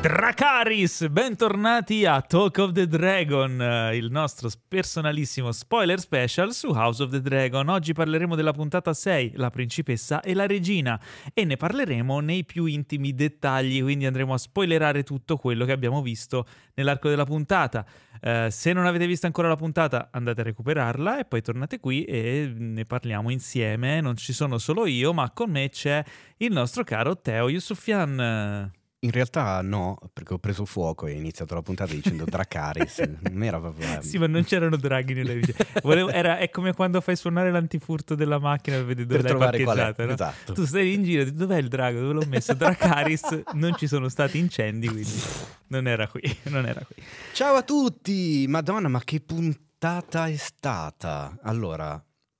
Dracaris, bentornati a Talk of the Dragon, eh, il nostro personalissimo spoiler special su House of the Dragon. Oggi parleremo della puntata 6, la principessa e la regina, e ne parleremo nei più intimi dettagli, quindi andremo a spoilerare tutto quello che abbiamo visto nell'arco della puntata. Uh, se non avete visto ancora la puntata, andate a recuperarla e poi tornate qui e ne parliamo insieme. Non ci sono solo io, ma con me c'è il nostro caro Teo Yusufian. In realtà no, perché ho preso fuoco e ho iniziato la puntata dicendo Dracaris. non era proprio... Sì, ma non c'erano draghi nelle video. Volevo, era, è come quando fai suonare l'antifurto della macchina per vedere dove per l'hai parcheggiata. No? Esatto. Tu stai in giro, dov'è il drago? Dove l'ho messo? Dracaris, non ci sono stati incendi, quindi non era qui. Non era qui. Ciao a tutti! Madonna, ma che puntata è stata? Allora,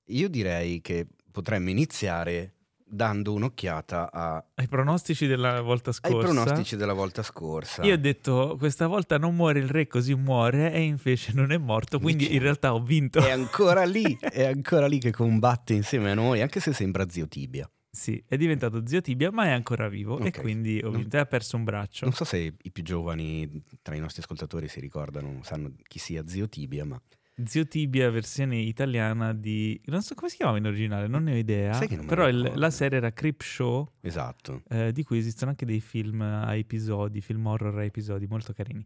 io direi che potremmo iniziare dando un'occhiata a... ai pronostici della volta scorsa. Ai pronostici della volta scorsa. Io ho detto questa volta non muore il re così muore e invece non è morto, quindi Dice, in realtà ho vinto. È ancora lì, è ancora lì che combatte insieme a noi, anche se sembra zio Tibia. Sì, è diventato zio Tibia, ma è ancora vivo okay. e quindi ho vinto e ha perso un braccio. Non so se i più giovani tra i nostri ascoltatori si ricordano, sanno chi sia zio Tibia, ma... Zio Tibia, versione italiana di. Non so come si chiamava in originale, non ne ho idea. Però il, la serie era Creep Show. Esatto. Eh, di cui esistono anche dei film a episodi, film horror a episodi molto carini.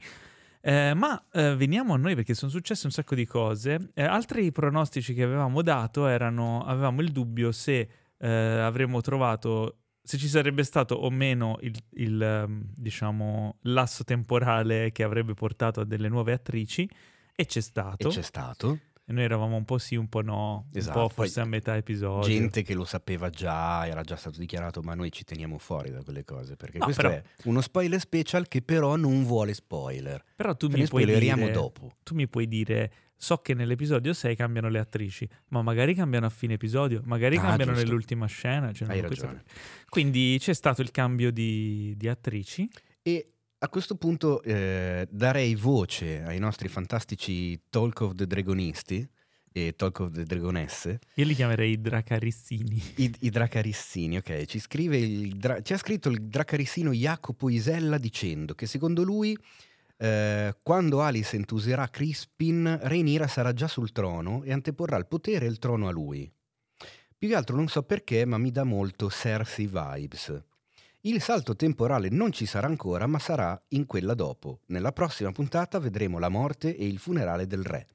Eh, ma eh, veniamo a noi perché sono successe un sacco di cose. Eh, altri pronostici che avevamo dato erano: avevamo il dubbio se eh, avremmo trovato se ci sarebbe stato o meno il, il ehm, diciamo, lasso temporale che avrebbe portato a delle nuove attrici e c'è stato. E c'è stato. E noi eravamo un po' sì, un po' no, esatto. un po' forse Poi, a metà episodio. Gente che lo sapeva già, era già stato dichiarato, ma noi ci teniamo fuori da quelle cose, perché no, questo però, è uno spoiler special che però non vuole spoiler. Però tu Te mi puoi dire, dopo. Tu mi puoi dire, so che nell'episodio 6 cambiano le attrici, ma magari cambiano a fine episodio, magari ah, cambiano giusto. nell'ultima scena. Cioè Hai ragione. Quindi c'è stato il cambio di, di attrici. E a questo punto eh, darei voce ai nostri fantastici Talk of the Dragonisti e Talk of the Dragonesse. Io li chiamerei i Dracarissini. I, i Dracarissini, ok. Ci, dra- ci, ha scritto il Dracarissino Jacopo Isella dicendo che secondo lui eh, quando Alicent userà Crispin, Rhaenyra sarà già sul trono e anteporrà il potere e il trono a lui. Più che altro non so perché, ma mi dà molto Cersei vibes. Il salto temporale non ci sarà ancora, ma sarà in quella dopo. Nella prossima puntata vedremo la morte e il funerale del re.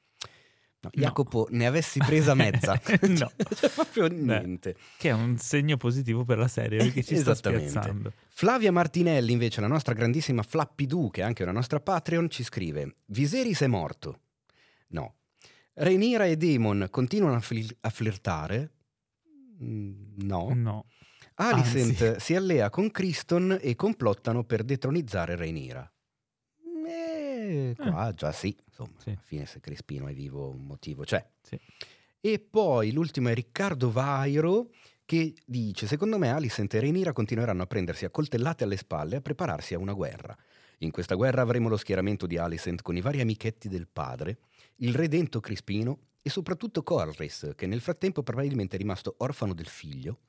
No, no. Jacopo, ne avessi presa mezza. no, c'è proprio niente. Beh, che è un segno positivo per la serie perché ci sta spiazzando. Flavia Martinelli, invece, la nostra grandissima Flappy Doo, che è anche una nostra Patreon, ci scrive: Viserys è morto. No. Rhaenyra e Demon continuano a, fli- a flirtare? Mm, no. No. Alicent Anzi. si allea con Criston e complottano per detronizzare Rhaenyra. Eh, qua eh. già sì, insomma, sì. alla fine se Crispino è vivo un motivo c'è. Sì. E poi l'ultimo è Riccardo Vairo che dice secondo me Alicent e Rhaenyra continueranno a prendersi a coltellate alle spalle e a prepararsi a una guerra. In questa guerra avremo lo schieramento di Alicent con i vari amichetti del padre, il redento Crispino e soprattutto Corlys, che nel frattempo probabilmente è rimasto orfano del figlio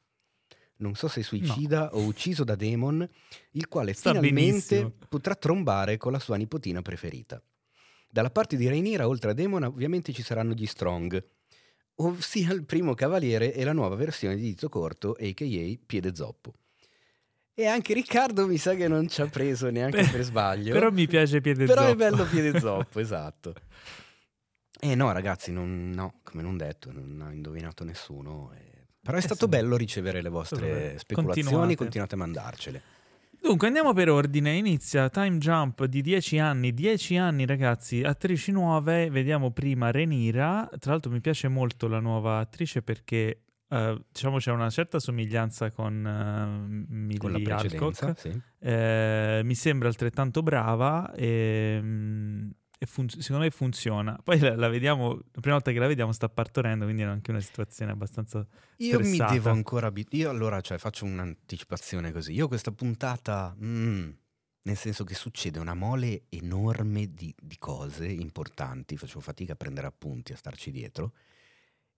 non so se suicida no. o ucciso da Demon, il quale Sta finalmente benissimo. potrà trombare con la sua nipotina preferita. Dalla parte di Rhaenyra, oltre a Demon, ovviamente ci saranno gli Strong, ossia il primo cavaliere e la nuova versione di dito corto, a.k.a. piede zoppo. E anche Riccardo mi sa che non ci ha preso neanche per sbaglio. Però mi piace piede Però zoppo. Però è bello piede zoppo, esatto. Eh no ragazzi, non, no, come non detto, non ha indovinato nessuno. E però è eh stato bello ricevere le vostre speculazioni, continuate. continuate a mandarcele. Dunque andiamo per ordine, inizia Time Jump di 10 anni, 10 anni ragazzi, attrici nuove, vediamo prima Renira, tra l'altro mi piace molto la nuova attrice perché uh, diciamo c'è una certa somiglianza con uh, Millie Alcock, sì. eh, mi sembra altrettanto brava e... Um, fun- secondo me funziona. Poi la, la, vediamo, la prima volta che la vediamo sta partorendo, quindi è anche una situazione abbastanza Io mi devo ancora abituare. Io allora cioè, faccio un'anticipazione così. Io questa puntata, mm, nel senso che succede una mole enorme di, di cose importanti, facevo fatica a prendere appunti, a starci dietro,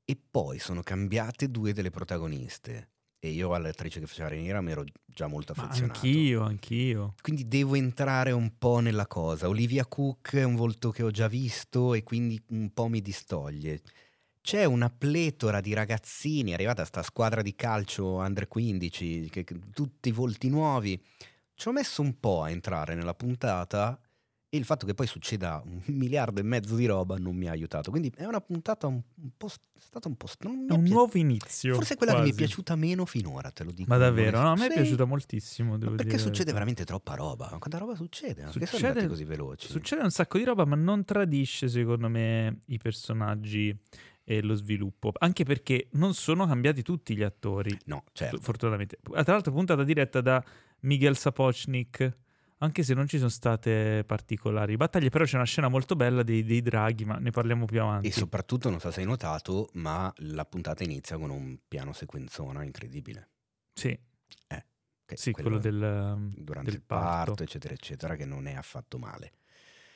e poi sono cambiate due delle protagoniste. E io all'attrice che faceva Rhaenyra mi ero già molto Ma affezionato. anch'io, anch'io. Quindi devo entrare un po' nella cosa. Olivia Cook è un volto che ho già visto e quindi un po' mi distoglie. C'è una pletora di ragazzini, è arrivata sta squadra di calcio under 15, che, che- tutti volti nuovi. Ci ho messo un po' a entrare nella puntata e il fatto che poi succeda un miliardo e mezzo di roba non mi ha aiutato. Quindi è una puntata un, po' è stata un po' un pi- nuovo inizio. Forse è quella che mi è quasi. piaciuta meno finora, te lo dico. Ma davvero? No, a me è piaciuta moltissimo. Perché dire succede veramente troppa roba? Quanta roba succede? Perché sono Succede- andati così veloci? Succede un sacco di roba, ma non tradisce, secondo me, i personaggi e lo sviluppo. Anche perché non sono cambiati tutti gli attori, No, certo. fortunatamente. Tra l'altro, puntata diretta da Miguel Sapochnik. Anche se non ci sono state particolari battaglie, però c'è una scena molto bella dei, dei draghi, ma ne parliamo più avanti. E soprattutto, non so se hai notato, ma la puntata inizia con un piano sequenzona incredibile. Sì, Che sì, quello, del... durante del il parto, parto. eccetera, eccetera, che non è affatto male.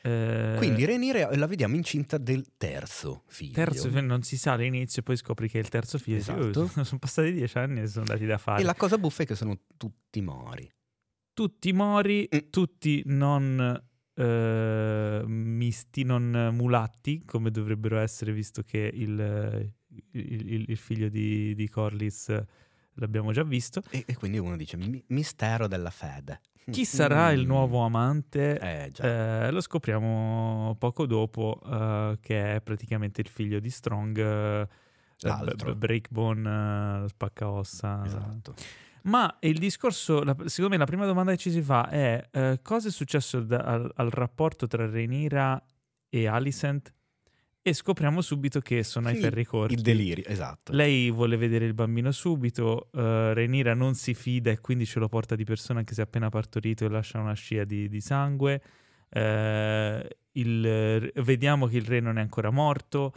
eh, Quindi Rhaenyra la vediamo incinta del terzo figlio. terzo non si sa all'inizio, poi scopri che è il terzo figlio. Esatto. "Oh, sono passati dieci anni e sono andati da fare. E la cosa buffa è che sono tutti mori. Tutti mori, Mm. tutti non eh, misti, non mulatti, come dovrebbero essere, visto che il, il- il- il figlio di, di Corlys eh, l'abbiamo già visto. E, e quindi uno dice, "Mi- mistero della fede. Chi sarà il Mm. nuovo amante? Eh. Eh, lo scopriamo poco dopo, eh, che è praticamente il figlio di Strong, eh, Breakbone, eh, spaccaossa. Esatto. Ma il discorso, la- secondo me la prima domanda che ci si fa è eh, cosa è successo da- al, al rapporto tra Rhaenyra e Alicent? E scopriamo subito che sono ai Sì, ferri corti. Il delirio, esatto. Lei vuole vedere il bambino subito, uh, Rhaenyra non si fida e quindi ce lo porta di persona anche se è appena partorito e lascia una scia di, di sangue. Eh, il- vediamo che il re non è ancora morto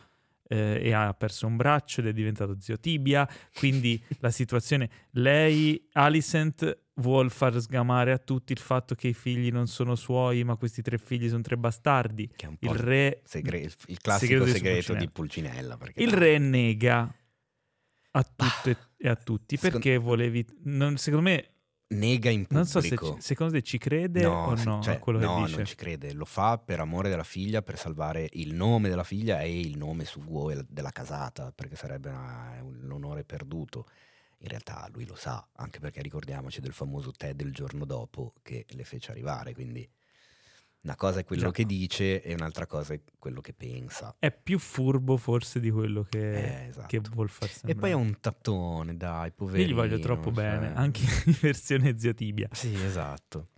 eh, e ha perso un braccio ed è diventato zio Tibia, quindi la situazione... Lei, Alicent, vuol far sgamare a tutti il fatto che i figli non sono suoi, ma questi tre figli sono tre bastardi. Che è un po' Il re segre- il, classico segreto di segreto, Pulcinella. di Pulcinella. Il re nega a tutto e- e a tutti Secondo- perché volevi. non- secondo me, nega in pubblico. non so se ci- secondo te ci crede o sì, no cioè, no, non ci crede, lo fa per amore della figlia, per salvare il nome della figlia e il nome suo e della casata, perché sarebbe una- un onore perduto. In realtà lui lo sa, anche perché ricordiamoci del famoso Ted il giorno dopo che le fece arrivare, quindi una cosa è quello Già. che dice e un'altra cosa è quello che pensa. È più furbo forse di quello che, Eh, esatto. che vuol far E sembrare. poi è un tattone, dai, Io poverino. gli voglio troppo cioè. bene, anche in versione zio Tibia. Sì, esatto.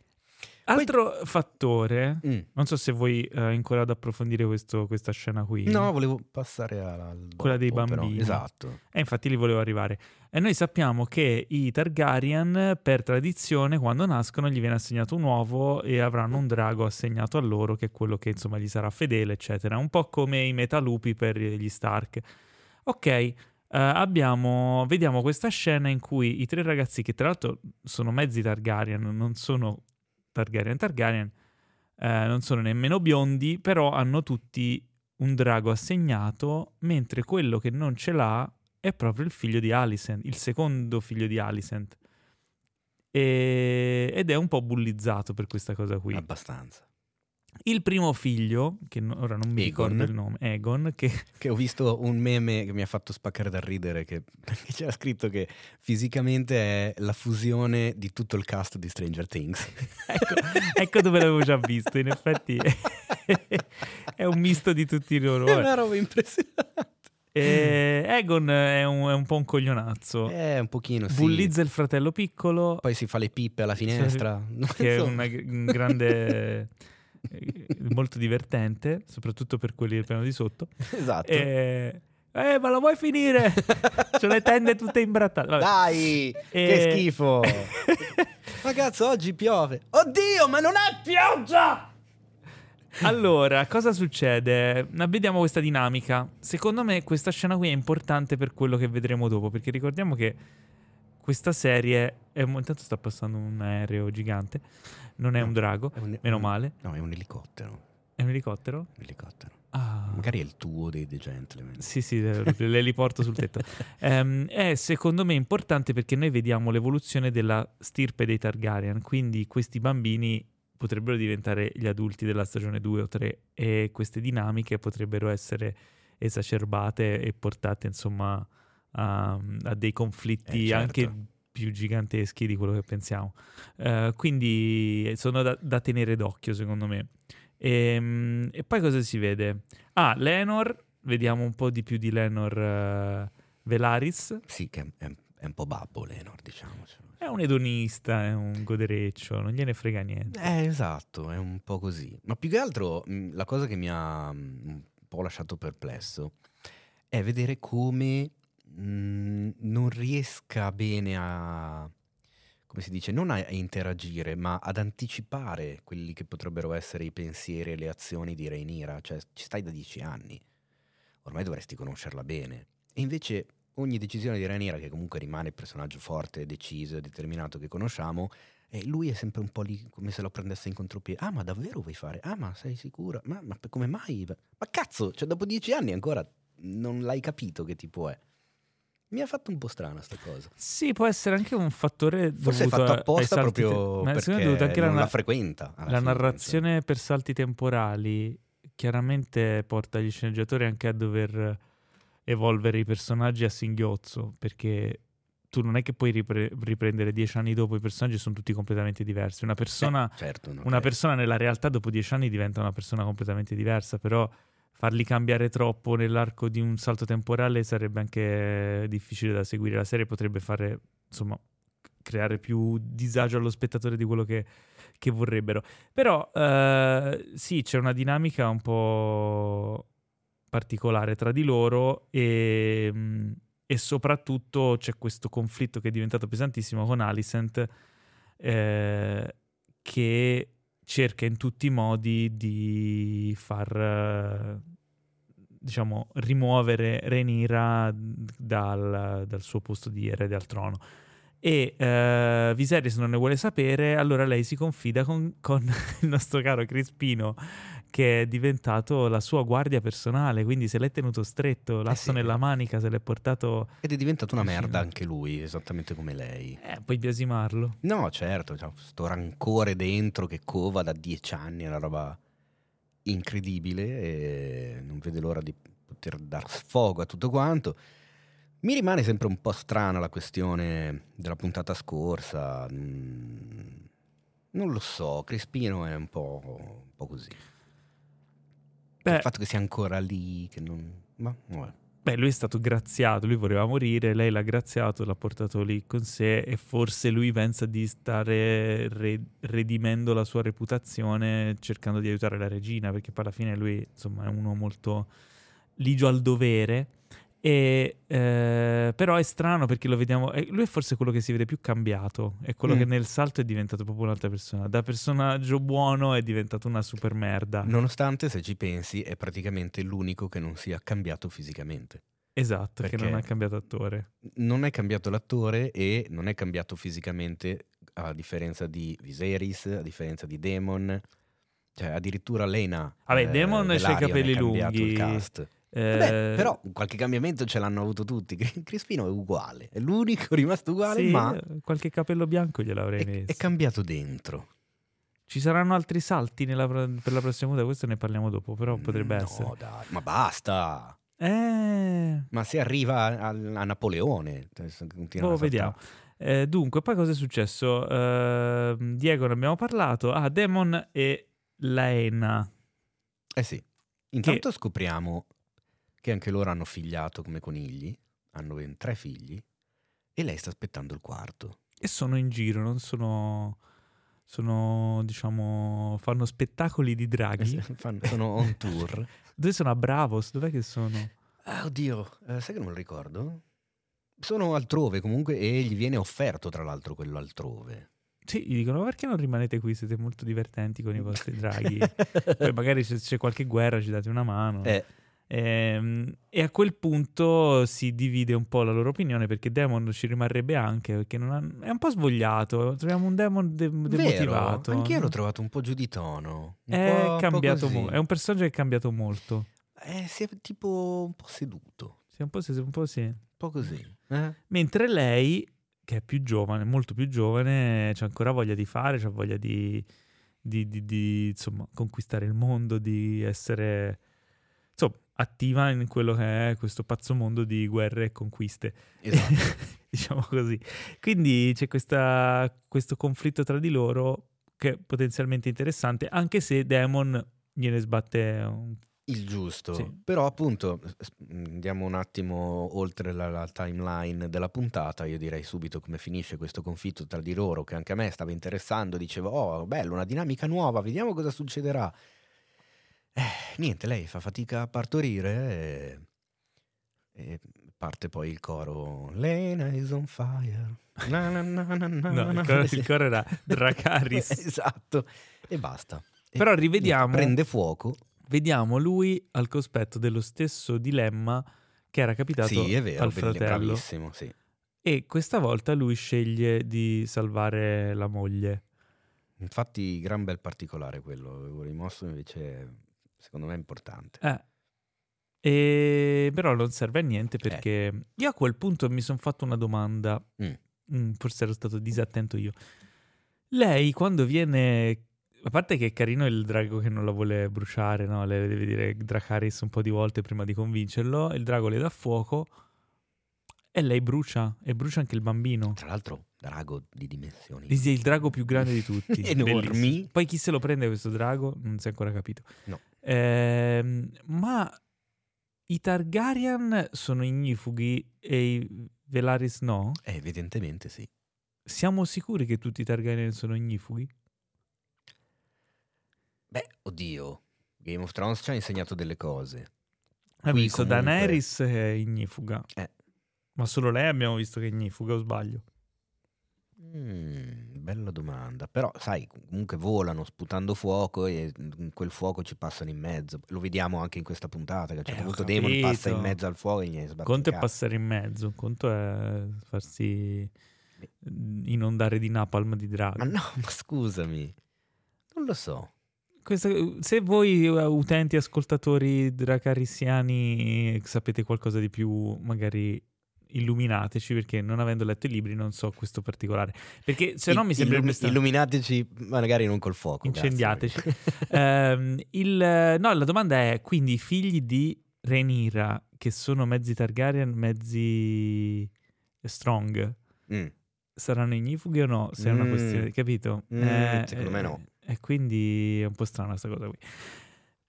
Altro fattore, Mm. non so se vuoi eh, ancora ad approfondire questo- questa scena qui. No, volevo passare al al Quella dei dopo, però. bambini. Esatto. E infatti li volevo arrivare. E noi sappiamo che i Targaryen, per tradizione, quando nascono gli viene assegnato un uovo e avranno un drago assegnato a loro, che è quello che insomma gli sarà fedele, eccetera. Un po' come i metalupi per gli Stark. Ok, eh, abbiamo, vediamo questa scena in cui i tre ragazzi, che tra l'altro sono mezzi Targaryen, non sono Targaryen Targaryen, eh, non sono nemmeno biondi, però hanno tutti un drago assegnato, mentre quello che non ce l'ha è proprio il figlio di Alicent, il secondo figlio di Alicent. E- ed è un po' bullizzato per questa cosa qui. Abbastanza. Il primo figlio, che ora non mi Aegon. ricordo il nome, Egon, che Che ho visto un meme che mi ha fatto spaccare dal ridere, che, perché c'era scritto che fisicamente è la fusione di tutto il cast di Stranger Things. ecco, ecco dove l'avevo già visto, in effetti è un misto di tutti loro. è una roba impressionante. E Egon è un, è un po' un coglionazzo. È un pochino, sì. Bullizza il fratello piccolo, Poi si fa le pippe alla finestra. che è una, un grande... eh, molto divertente, soprattutto per quelli del piano di sotto. Esatto. E... Eh, ma la vuoi finire? C'ho le tende tutte imbrattate. Vabbè. Dai, E- che schifo. ma cazzo, oggi piove. Oddio, ma non è pioggia! Allora, cosa succede? Vediamo questa dinamica. Secondo me questa scena qui è importante per quello che vedremo dopo, perché ricordiamo che questa serie è un... intanto sta passando un aereo gigante, non è No, un drago, È un- meno un- male. No, è un elicottero. È un elicottero? Un elicottero. Ah. Magari è il tuo dei The Gentleman. Sì, sì, le, le li porto sul tetto. Ehm, è secondo me importante perché noi vediamo l'evoluzione della stirpe dei Targaryen, quindi questi bambini potrebbero diventare gli adulti della stagione 2 o 3 e queste dinamiche potrebbero essere esacerbate e portate insomma a, a dei conflitti Eh, certo. anche più giganteschi di quello che pensiamo. Eh, quindi sono da, da tenere d'occhio secondo me. Ehm, E, poi cosa si vede? Ah, Lenor, vediamo un po' di più di Lenor eh, Velaris. Sì, che è, è un po' babbo Lenor, diciamocelo. È un edonista, è un godereccio, non gliene frega niente. Eh, esatto, è un po' così. Ma più che altro mh, la cosa che mi ha mh, un po' lasciato perplesso è vedere come mh, non riesca bene a, come si dice, non a interagire, ma ad anticipare quelli che potrebbero essere i pensieri e le azioni di Rhaenyra. Cioè, ci stai da dieci anni, ormai dovresti conoscerla bene. E invece ogni decisione di Rhaenyra, che comunque rimane il personaggio forte, deciso e determinato che conosciamo, e lui è sempre un po' lì come se lo prendesse in contropiede. Ah, ma davvero vuoi fare? Ah, ma sei sicura? Ma, ma come mai? Ma cazzo, cioè dopo dieci anni ancora non l'hai capito che tipo è. Mi ha fatto un po' strana sta cosa. Sì, può essere anche un fattore Forse è fatto apposta salti proprio te- ma perché anche non alla- la frequenta. La fine, narrazione per salti temporali chiaramente porta gli sceneggiatori anche a dover evolvere i personaggi a singhiozzo, perché tu non è che puoi ripre- riprendere dieci anni dopo i personaggi sono tutti completamente diversi. Una persona, Eh, certo, una persona nella realtà dopo dieci anni diventa una persona completamente diversa, però farli cambiare troppo nell'arco di un salto temporale sarebbe anche difficile da seguire. La serie potrebbe fare, insomma, creare più disagio allo spettatore di quello che, che vorrebbero. Però eh, sì, c'è una dinamica un po' particolare tra di loro e, mh, e soprattutto c'è questo conflitto che è diventato pesantissimo con Alicent eh, che cerca in tutti i modi di far diciamo rimuovere Renira dal, dal suo posto di erede al trono e eh, Viserys non ne vuole sapere allora lei si confida con, con il nostro caro Crispino che è diventato la sua guardia personale quindi se l'è tenuto stretto l'asso sì. nella manica se l'è portato Ed è diventato una merda anche lui, esattamente come lei. eh, puoi biasimarlo No, certo, sto rancore dentro che cova da dieci anni, è una roba incredibile e non vede l'ora di poter dar sfogo a tutto quanto. Mi rimane sempre un po' strana la questione della puntata scorsa. mm, Non lo so, Crispino è un po', un po' così. Beh. Il fatto che sia ancora lì, che non... Ma, vabbè. Beh, lui è stato graziato, lui voleva morire, lei l'ha graziato, l'ha portato lì con sé e forse lui pensa di stare re- redimendo la sua reputazione cercando di aiutare la regina, perché poi alla fine lui, insomma, è uno molto ligio al dovere. E, eh, però è strano perché lo vediamo. eh, lui è forse quello che si vede più cambiato. È quello Mm. che nel salto è diventato proprio un'altra persona. Da personaggio buono è diventato una super merda. Nonostante, se ci pensi, è praticamente l'unico che non sia cambiato fisicamente. esatto, che perché- non ha cambiato attore. non è cambiato l'attore e non è cambiato fisicamente a differenza di Viserys, a differenza di Demon. Cioè, addirittura Lena. Vabbè, Daemon c'ha i capelli lunghi. Il cast. Eh, Vabbè, però qualche cambiamento ce l'hanno avuto tutti. Crispino è uguale, è l'unico rimasto uguale, sì, ma qualche capello bianco gliel'avrei è, messo. è cambiato dentro. Ci saranno altri salti nella per la prossima puntata, questo ne parliamo dopo, però potrebbe no, essere. dai, ma basta. Eh, Ma se arriva a, a Napoleone, cioè, boh, vediamo. Eh, dunque, poi cosa è successo? Eh, Diego ne abbiamo parlato. Ah, Demon e Laena. Eh sì. Intanto scopriamo che anche loro hanno figliato come conigli, hanno ben tre figli, e lei sta aspettando il quarto. E sono in giro, non sono... Sono, diciamo, fanno spettacoli di draghi. Fanno- sono on tour. Dove sono a Bravos? Dov'è che sono? Ah, oddio, eh, sai che non me lo ricordo? Sono altrove comunque e gli viene offerto tra l'altro quello altrove. Sì, gli dicono perché non rimanete qui? Siete molto divertenti con i vostri draghi. Poi magari se c'è qualche guerra ci date una mano. Eh, Ehm, e a quel punto si divide un po' la loro opinione perché Demon ci rimarrebbe anche perché non ha- è un po' svogliato. Troviamo un Demon de- demotivato. anch'io l'ho trovato un po' giù di tono. un È un cambiato così. mo- è un personaggio che è cambiato molto. Eh, si è tipo un po' seduto. Sì, un po' sì, un po' sì. Un po' così. Eh? Mentre lei, che è più giovane, molto più giovane, c'ha ancora voglia di fare, c'ha voglia di, di, di- di, insomma, conquistare il mondo, di essere insomma, attiva in quello che è questo pazzo mondo di guerre e conquiste. Esatto. diciamo così. Quindi c'è questa- questo conflitto tra di loro che è potenzialmente interessante, anche se Demon gliene sbatte un... Il giusto. Sì. Però appunto andiamo un attimo oltre la, la timeline della puntata, io direi subito come finisce questo conflitto tra di loro che anche a me stava interessando, dicevo "Oh, bello, una dinamica nuova, vediamo cosa succederà". Eh, niente, lei fa fatica a partorire e, e parte poi il coro Lena is on fire. Na, na, na, No, il coro, il coro era Dracaris. esatto. E basta. E Però rivediamo, Prende fuoco. vediamo lui al cospetto dello stesso dilemma che era capitato Sì, è vero, al fratello. bravissimo, sì. E questa volta lui sceglie di salvare la moglie. Infatti, gran bel particolare quello, avevo rimosso invece, secondo me è importante. Eh. E... Però non serve a niente perché io a quel punto mi sono fatto una domanda. Mm. Mm, forse ero stato disattento io. Lei quando viene... A parte che è carino il drago che non la vuole bruciare, no? Le deve dire Dracaris un po' di volte prima di convincerlo. Il drago le dà fuoco e lei brucia. E brucia anche il bambino. Tra l'altro, drago di dimensioni. È il drago più grande di tutti. Enormi. Bellissimo. Poi chi se lo prende questo drago? Non si è ancora capito. No. Ehm, ma i Targaryen sono ignifughi e i Velaris no? Eh, evidentemente sì. Siamo sicuri che tutti i Targaryen sono ignifughi? Beh, oddio, Game of Thrones ci ha insegnato delle cose. Qui visto comunque- Daenerys è ignifuga. Eh. Ma solo lei abbiamo visto che ignifuga o sbaglio? Mm, bella domanda. Però, sai, comunque volano sputando fuoco e in quel fuoco ci passano in mezzo. Lo vediamo anche in questa puntata, che a un certo Eh, punto Demon passa in mezzo al fuoco e gli sbatte Conto è passare in mezzo, un conto è farsi inondare di napalm di drago. Ma no, ma scusami. Non lo so. Questa- se voi eh, utenti ascoltatori dracarissiani sapete qualcosa di più, magari illuminateci perché non avendo letto i libri non so questo particolare. Perché se no mi sembrerebbe Illumi- strano. Illuminateci, magari non col fuoco. Incendiateci. Ehm, il- no, la domanda è quindi i figli di Renira che sono mezzi Targaryen, mezzi strong Mm. saranno ignifughi o no? Se è una Mm. questione, capito? Mm, secondo me no. E quindi è un po' strana questa cosa qui.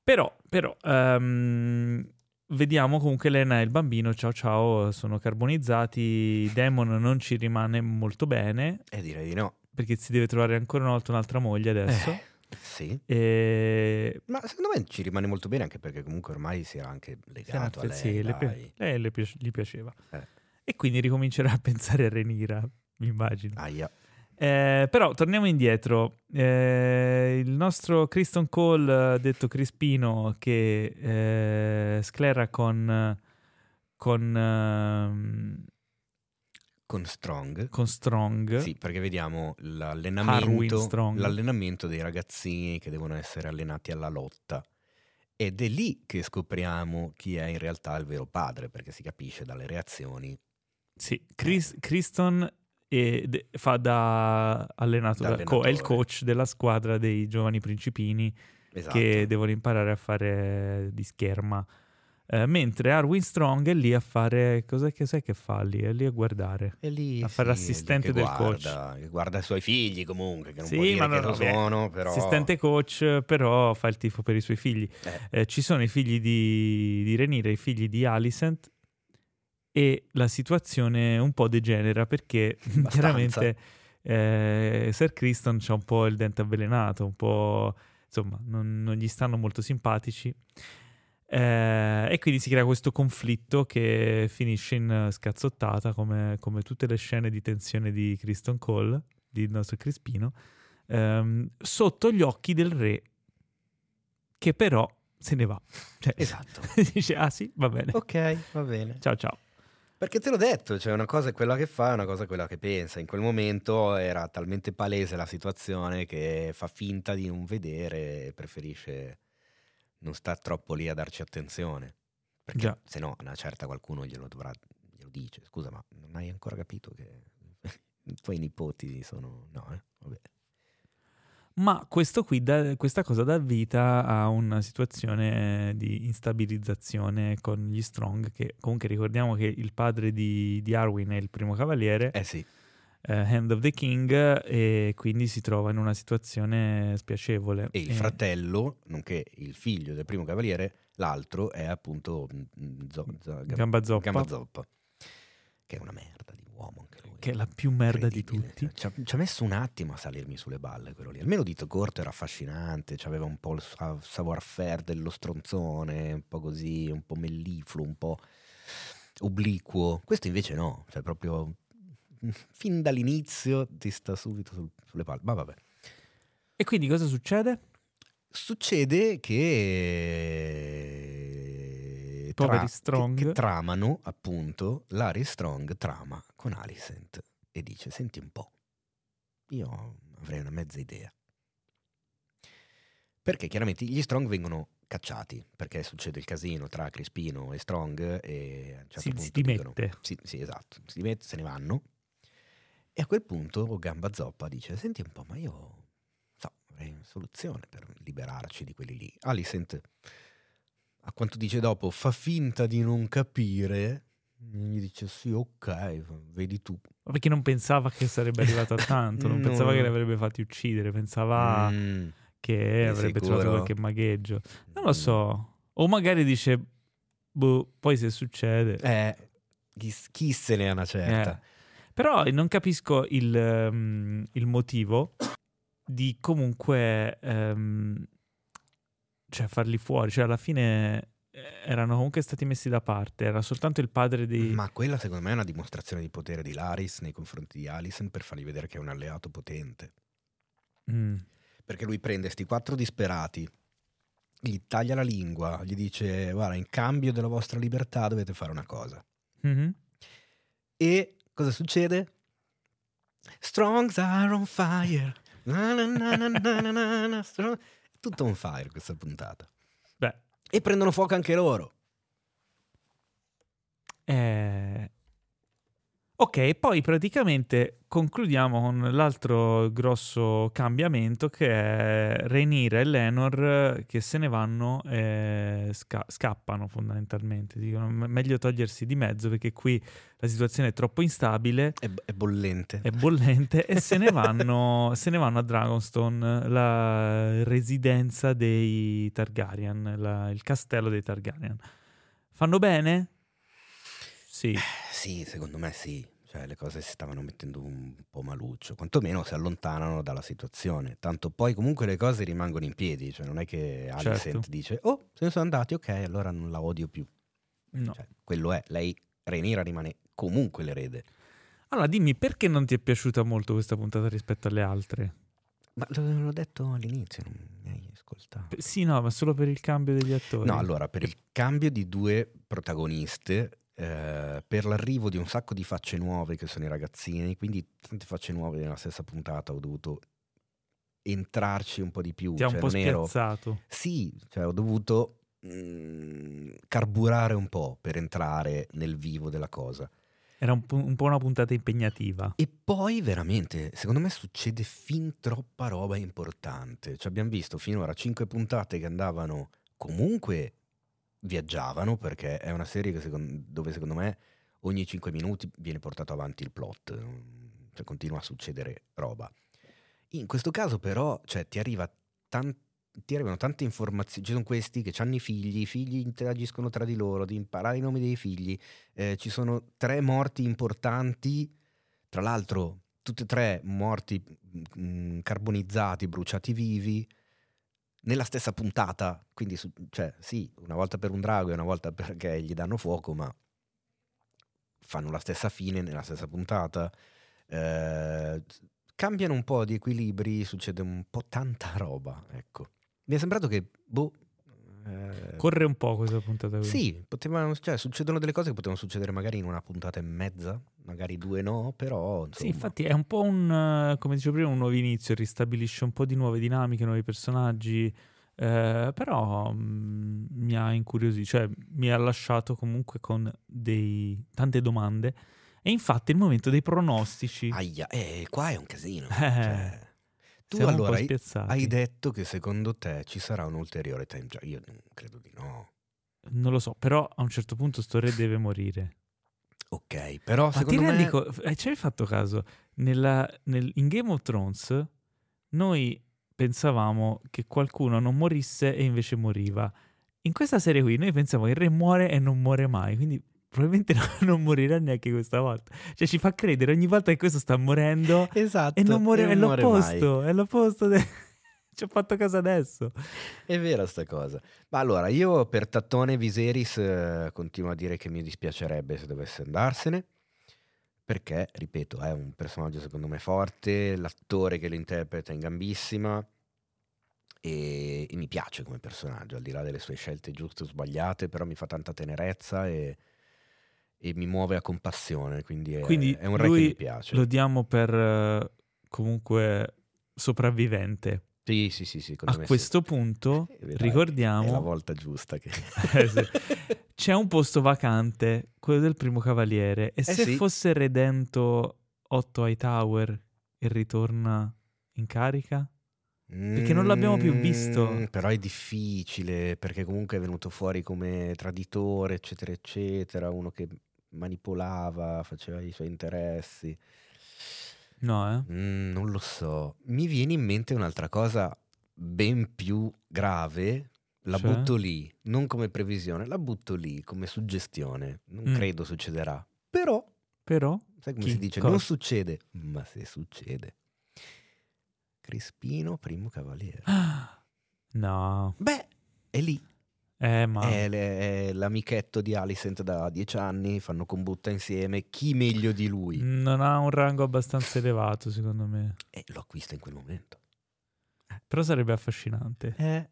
Però, però, ehm, vediamo comunque Lena e il bambino, ciao ciao, sono carbonizzati. Demon non ci rimane molto bene Eh, direi di no. perché si deve trovare ancora una volta un'altra moglie adesso. Eh, sì. E... Ma secondo me ci rimane molto bene anche perché comunque ormai si era anche legato a lei. sì, le pi- lei le pi- gli piaceva. Eh. E quindi ricomincerà a pensare a Renira, mi immagino. Aia. Eh, però torniamo indietro. Eh, il nostro Kristen Cole, eh, detto Crispino, che eh, sclera con, con, ehm, Con Strong. con Strong. Sì, perché vediamo l'allenamento, l'allenamento dei ragazzini che devono essere allenati alla lotta. Ed è lì che scopriamo chi è in realtà il vero padre, perché si capisce dalle reazioni. Sì, Chris, Kristen e fa da allenato, Da co- è il coach della squadra dei giovani principini Esatto. che devono imparare a fare di scherma. Eh, mentre Arwin Strong è lì a fare. Cos'è che sai che fa lì? È lì a guardare. È lì, a fare sì, l'assistente del guarda, che guarda i suoi figli comunque, che non Sì, può dire ma che lo sono, però... Assistente coach, però fa il tifo per i suoi figli. Eh, Eh, ci sono i figli di, di Renira e i figli di Alicent. E la situazione un po' degenera perché Abbastanza. chiaramente eh, Sir Kristen c'ha un po' il dente avvelenato, un po' insomma, non, non gli stanno molto simpatici. Eh, e quindi si crea questo conflitto che finisce in scazzottata, come, come tutte le scene di tensione di Kristen Cole, di nostro Crispino, ehm, sotto gli occhi del re, che però se ne va. Cioè, Esatto. dice, ah sì, va bene. ok, va bene. Ciao ciao. Perché te l'ho detto, cioè una cosa è quella che fa, una cosa è quella che pensa. In quel momento era talmente palese la situazione che fa finta di non vedere e preferisce non sta troppo lì a darci attenzione. Perché Già. se no, una certa qualcuno glielo dovrà, glielo dice. Scusa, ma non hai ancora capito che i tuoi nipoti sono... No, eh? Vabbè. Ma questo qui dà- questa cosa dà vita a una situazione di instabilizzazione con gli Strong, che comunque ricordiamo che il padre di, di Arwen è il primo cavaliere, Eh sì, eh, Hand of the King, e quindi si trova in una situazione spiacevole. e il E- fratello, nonché il figlio del primo cavaliere, l'altro è appunto mm, Zo- Zo- Gamba Zoppa. Gamba Zoppa, che è una merda di uomo. Che è la più merda di tutti. Ci ha, ci ha messo un attimo a salirmi sulle balle quello lì. Almeno Dito Corto era affascinante, aveva un po' il sa- savoir-faire dello stronzone, un po' così, un po' mellifluo, un po' obliquo. Questo invece no, cioè proprio fin dall'inizio ti sta subito sul- sulle palle. Ma vabbè. E quindi cosa succede? Succede che, Poveri Strong. che, che tramano, appunto, Larry Strong trama con Alicent e dice, senti un po', io avrei una mezza idea. Perché chiaramente gli Strong vengono cacciati, perché succede il casino tra Crispino e Strong e a un certo Si- punto si dicono- dimette. Sì, sì, esatto, si dimette, se ne vanno. E a quel punto Gamba Zoppa dice, senti un po', ma io so, avrei una soluzione per liberarci di quelli lì. Alicent, a quanto dice dopo, fa finta di non capire. Gli dice sì, ok, vedi tu. Ma Perché non pensava che sarebbe arrivato a tanto, non No. pensava che li avrebbe fatti uccidere, pensava Mm, che avrebbe trovato qualche magheggio. Non lo mm. so. O magari dice, boh, poi se succede. Eh, chi, chi se ne ha una certa. Eh. Però non capisco il, ehm, il motivo di comunque ehm, cioè farli fuori. Cioè alla fine eh, erano comunque stati messi da parte. Era soltanto il padre di... Ma quella secondo me è una dimostrazione di potere di Laris nei confronti di Alicent per fargli vedere che è un alleato potente. Mm. Perché lui prende sti quattro disperati, gli taglia la lingua, gli dice guarda in cambio della vostra libertà dovete fare una cosa. Mhm. E cosa succede? Strongs are on fire. Na na na na na na na na, strong- Tutto on fire questa puntata. Beh, E prendono fuoco anche loro. Eh, Ok, poi praticamente concludiamo con l'altro grosso cambiamento che è Rhaenyra e Lenor che se ne vanno e sca- scappano fondamentalmente. Dicono "Me- meglio togliersi di mezzo perché qui la situazione è troppo instabile, È, è bollente. è bollente e se ne vanno, se ne vanno a Dragonstone, la residenza dei Targaryen, la- il castello dei Targaryen. Fanno bene? Sì. Sì, secondo me sì. Cioè, le cose si stavano mettendo un po' maluccio. Quantomeno si allontanano dalla situazione. Tanto poi comunque le cose rimangono in piedi. Cioè, non è che Alicent Certo. dice, oh, se ne sono andati, ok, allora non la odio più. No. Cioè, quello è. Lei, Rhaenyra, rimane comunque l'erede. Allora dimmi perché non ti è piaciuta molto questa puntata rispetto alle altre? Ma l'ho detto all'inizio, non mi hai ascoltato. Sì, no, ma solo per il cambio degli attori. No, allora, per il cambio di due protagoniste, eh, per l'arrivo di un sacco di facce nuove che sono i ragazzini, quindi tante facce nuove nella stessa puntata ho dovuto entrarci un po' di più. Ti ha un cioè, po' non ero- spiazzato. Sì, cioè ho dovuto mm, carburare un po' per entrare nel vivo della cosa. Era un po', un po' una puntata impegnativa. E poi veramente, secondo me succede fin troppa roba importante. Cioè, abbiamo visto finora cinque puntate che andavano comunque viaggiavano perché è una serie che secon- dove secondo me ogni cinque minuti viene portato avanti il plot, cioè continua a succedere roba. In questo caso però, cioè, ti arriva tan- ti arrivano tante informazioni, ci sono questi che hanno i figli, i figli interagiscono tra di loro, di imparare i nomi dei figli, eh, ci sono tre morti importanti, tra l'altro tutti e tre morti mm, carbonizzati, bruciati vivi, nella stessa puntata, quindi su- cioè, sì, una volta per un drago e una volta perché gli danno fuoco, ma fanno la stessa fine nella stessa puntata. Eh, cambiano un po' di equilibri, succede un po' tanta roba, ecco. Mi è sembrato che, boh... eh, Corre un po' questa puntata qui. sì, potevano, cioè, succedono delle cose che potevano succedere magari in una puntata e mezza, magari due no, però insomma, Sì, infatti è un po' un, eh, come dicevo prima, un nuovo inizio, ristabilisce un po' di nuove dinamiche, nuovi personaggi, Eh, però mh, mi ha incuriosito, cioè mi ha lasciato comunque con dei, tante domande. E infatti è il momento dei pronostici. Aia, eh, qua è un casino. Eh, Cioè, tu siamo allora hai, hai detto che secondo te ci sarà un ulteriore time jump. Io credo di no. Non lo so, però a un certo punto sto re deve morire. Ok, però Ma ti secondo rendi me... co- eh, ci hai fatto caso? Nella- nel- in Game of Thrones noi pensavamo che qualcuno non morisse e invece moriva. In questa serie qui noi pensiamo che il re muore e non muore mai, quindi probabilmente no- non morirà neanche questa volta. Cioè ci fa credere ogni volta che questo sta morendo Esatto. e non muore, è muore mai. l'opposto, è l'opposto. de- ci ho fatto caso adesso. È vera sta cosa. Ma allora, io per Tattone Viserys eh, continuo a dire che mi dispiacerebbe se dovesse andarsene. Perché, ripeto, è un personaggio secondo me forte, l'attore che lo interpreta è in gambissima e, e mi piace come personaggio, al di là delle sue scelte giuste o sbagliate, però mi fa tanta tenerezza e, e mi muove a compassione, quindi è, Quindi è un re che mi piace. Lo diamo per eh, comunque sopravvivente. Sì, sì, sì, sì, A me sì. questo punto Eh, vedrai, ricordiamo È la volta giusta che... Eh sì. C'è un posto vacante, quello del primo cavaliere. E se Eh sì. fosse redento Otto Hightower e ritorna in carica? Perché non l'abbiamo più visto. Mm, Però è difficile, perché comunque è venuto fuori come traditore, eccetera, eccetera, uno che manipolava, faceva i suoi interessi. No, eh? Mm, non lo so. Mi viene in mente un'altra cosa ben più grave. La Cioè? butto lì, non come previsione, la butto lì come suggestione. Non Mm. credo succederà. Però, Però? sai come si dice? Cosa? Non succede, ma se succede. Crispino, primo cavaliere. No. Beh, è lì. Eh, ma... È, le- è l'amichetto di Alicent da dieci anni, fanno combutta insieme. Chi meglio di lui? Non ha un rango abbastanza elevato, secondo me. E lo acquista in quel momento. Però sarebbe affascinante. Eh,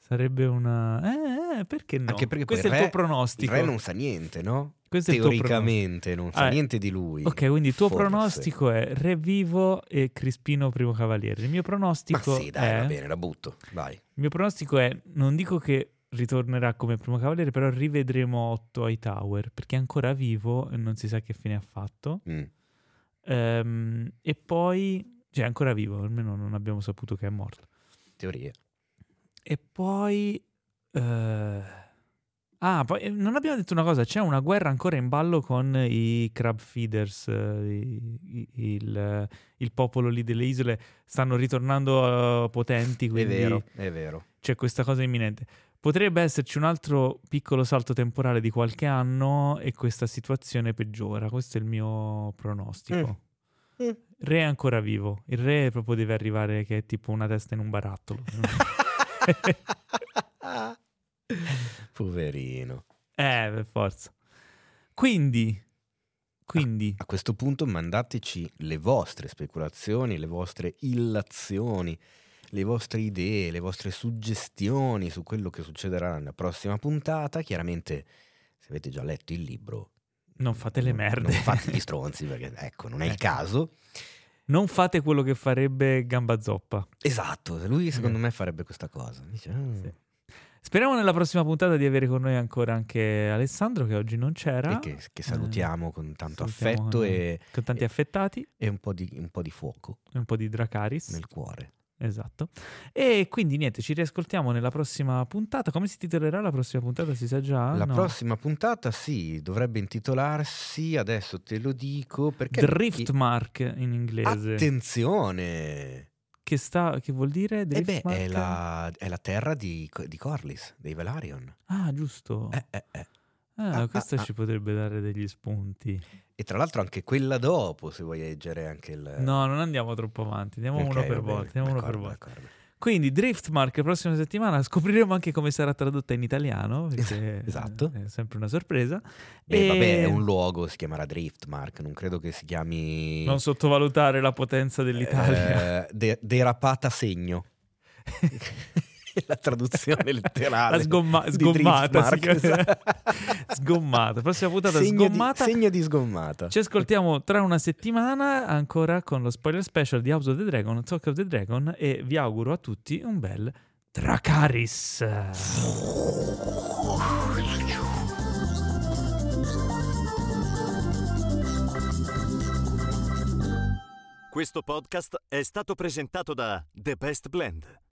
Sarebbe una... Eh, eh, perché no? Anche perché Questo è il re- tuo pronostico. Il re non sa niente, no? Questo. Teoricamente non sa Ah, eh. niente di lui. Ok, quindi il tuo Forse. pronostico è Re Vivo e Crispino Primo Cavaliere. Il mio Ma pronostico sì, dai, è... va bene, la butto. Vai. Il mio pronostico è, non dico che ritornerà come primo cavaliere, però rivedremo Otto Hightower, perché è ancora vivo e non si sa che fine ha fatto. Mm. Ehm, e poi, cioè è ancora vivo, almeno non abbiamo saputo che è morto. Teoria. E poi... eh, Ah, poi eh, non abbiamo detto una cosa, c'è una guerra ancora in ballo con i crab feeders, eh, i- i- il, il popolo lì delle isole stanno ritornando eh, potenti, È quindi vero, è vero. c'è questa cosa imminente. Potrebbe esserci un altro piccolo salto temporale di qualche anno e questa situazione peggiora. Questo è il mio pronostico. Mm. Re è ancora vivo. Il re proprio deve arrivare che è tipo una testa in un barattolo. Poverino. eh, per forza. Quindi, quindi, A questo punto mandateci le vostre speculazioni, le vostre illazioni, le vostre idee, le vostre suggestioni su quello che succederà nella prossima puntata. Chiaramente, se avete già letto il libro, non fate le merde. Non fate gli stronzi perché ecco, non è il Ecco. caso. Non fate quello che farebbe Gamba Zoppa. Esatto, lui secondo me farebbe questa cosa. Dice, "Ah". Sì. Speriamo nella prossima puntata di avere con noi ancora anche Alessandro, che oggi non c'era. E che, che salutiamo con tanto Eh, salutiamo affetto con- e, con tanti e- affettati e un, po di, un po' di fuoco e un po' di Dracaris. nel cuore. Esatto. E quindi niente, ci riascoltiamo nella prossima puntata. Come si titolerà la prossima puntata? Si sa già? La No. prossima puntata, sì, dovrebbe intitolarsi, adesso te lo dico perché... Driftmark in inglese. Attenzione! che, sta, che vuol dire Eh beh, è la, è la terra di, di Corlys, dei Velaryon. Ah, giusto. Eh, eh, eh. Ah, ah, questo ah, ci potrebbe dare degli spunti. E tra l'altro anche quella dopo, se vuoi leggere anche il... No, non andiamo troppo avanti, andiamo Ok, uno per bene, volta. Andiamo uno per volta. d'accordo. Quindi Driftmark la prossima settimana scopriremo anche come sarà tradotta in italiano, Esatto. è sempre una sorpresa. E E vabbè, è un luogo, si chiamerà Driftmark, non credo che si chiami... Non sottovalutare la potenza dell'Italia. Eh, de- derapata segno. la traduzione letterale. La sgomma- sgommata, Driftmark, chiama. esatto. Sgommata. Prossima puntata segno sgommata. Di, segno di sgommata. Ci ascoltiamo tra una settimana ancora con lo spoiler special di House of the Dragon, Talk of the Dragon e vi auguro a tutti un bel Dracaris. Questo podcast è stato presentato da The Best Blend.